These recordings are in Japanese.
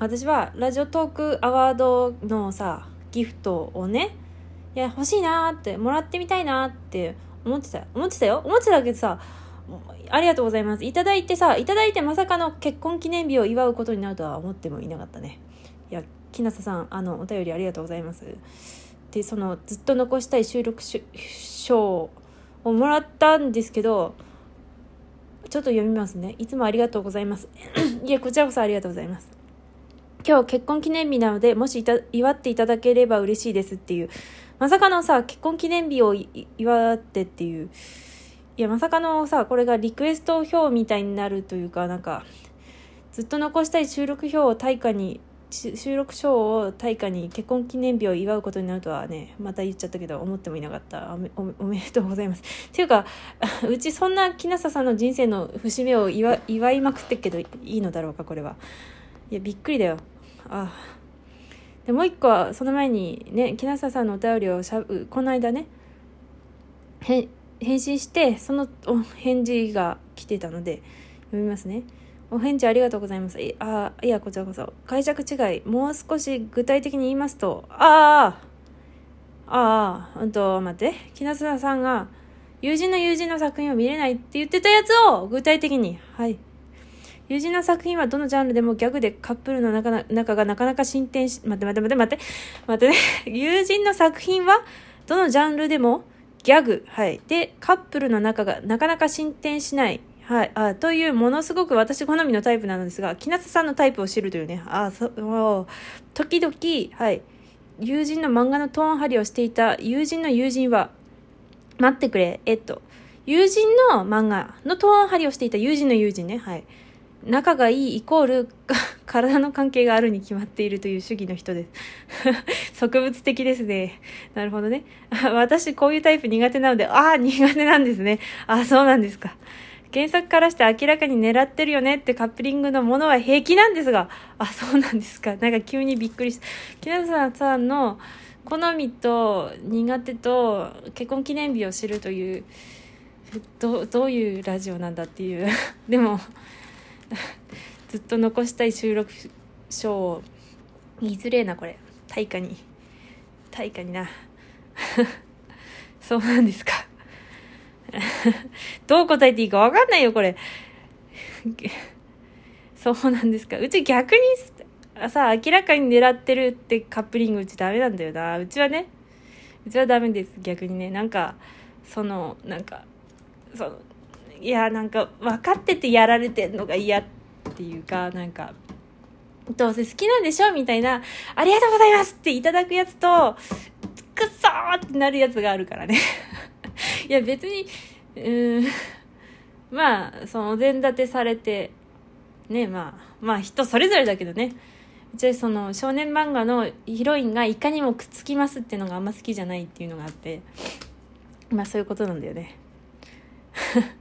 私はラジオトークアワードのさギフトをねいや欲しいなってもらってみたいなって思ってた思ってたよ。思ってたけどさありがとうございます。いただいてさいただいてまさかの結婚記念日を祝うことになるとは思ってもいなかったね。いや木下さんあのお便りありがとうございます。でそのずっと残したい収録賞をもらったんですけどちょっと読みますね。いつもありがとうございます。いやこちらこそありがとうございます。今日結婚記念日なので、もし祝っていただければ嬉しいですっていう。まさかのさ、結婚記念日を祝ってっていう。いや、まさかのさ、これがリクエスト表みたいになるというか、なんか、ずっと残したい収録表を対価に、収録書を対価に結婚記念日を祝うことになるとはね、また言っちゃったけど、思ってもいなかった。おめおめでとうございます。っていうか、うちそんな木下さんの人生の節目を祝いまくってっけど、いいのだろうか、これは。いやびっくりだよあ。でもう一個はその前にね木下さんのお便りをしゃこの間ね返信してそのお返事が来てたので読みますね。お返事ありがとうございます。あいやこちらこそ。解釈違い。もう少し具体的に言いますとああああうんと待って。木下さんが友人の友人の作品を見れないって言ってたやつを具体的に。はい。友人の作品はどのジャンルでもギャグでカップルの中仲がなかなか進展し、待って待って待って待って、待ってね。友人の作品はどのジャンルでもギャグ、はい。で、カップルの仲がなかなか進展しない。はい。あという、ものすごく私好みのタイプなのですが、木下さんのタイプを知るというね。あ、そう、時々、はい。友人の漫画のトーン張りをしていた友人の友人は、待ってくれ。えっと、友人の漫画のトーン張りをしていた友人の友人ね。はい。仲がいいイコール 体の関係があるに決まっているという主義の人です。植物的ですね。なるほどね。私こういうタイプ苦手なので、ああ、苦手なんですね。ああ、そうなんですか。原作からして明らかに狙ってるよねってカップリングのものは平気なんですが、あ、そうなんですか。なんか急にびっくりした。木下さんの好みと苦手と結婚記念日を知るという、どどういうラジオなんだっていう。でも、ずっと残したい収録書を言いづれえなこれ。対価に。対価にな。そうなんですか。どう答えていいか分かんないよこれ。そうなんですか。うち逆にさ明らかに狙ってるってカップリングうちダメなんだよな。うちはね。うちはダメです。逆にね。なんかそのなんかそのいやなんか分かっててやられてんのが嫌ってていうかなんかどうせ好きなんでしょみたいな「ありがとうございます!」っていただくやつと「くっそー!」ってなるやつがあるからね いや別にうーんまあそのお膳立てされてねまあまあ人それぞれだけどねうちその少年漫画のヒロインがいかにもくっつきますっていうのがあんま好きじゃないっていうのがあってまあそういうことなんだよね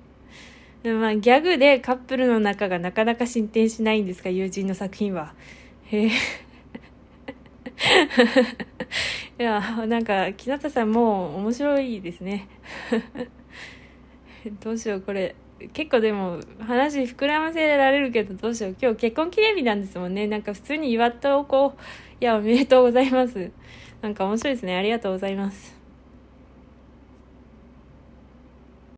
でまあギャグでカップルの仲がなかなか進展しないんですか友人の作品は。へえ。いや、なんか、木下さんも面白いですね。どうしよう、これ。結構でも話膨らませられるけどどうしよう。今日結婚記念日なんですもんね。なんか普通に祝っておこう。いや、おめでとうございます。なんか面白いですね。ありがとうございます。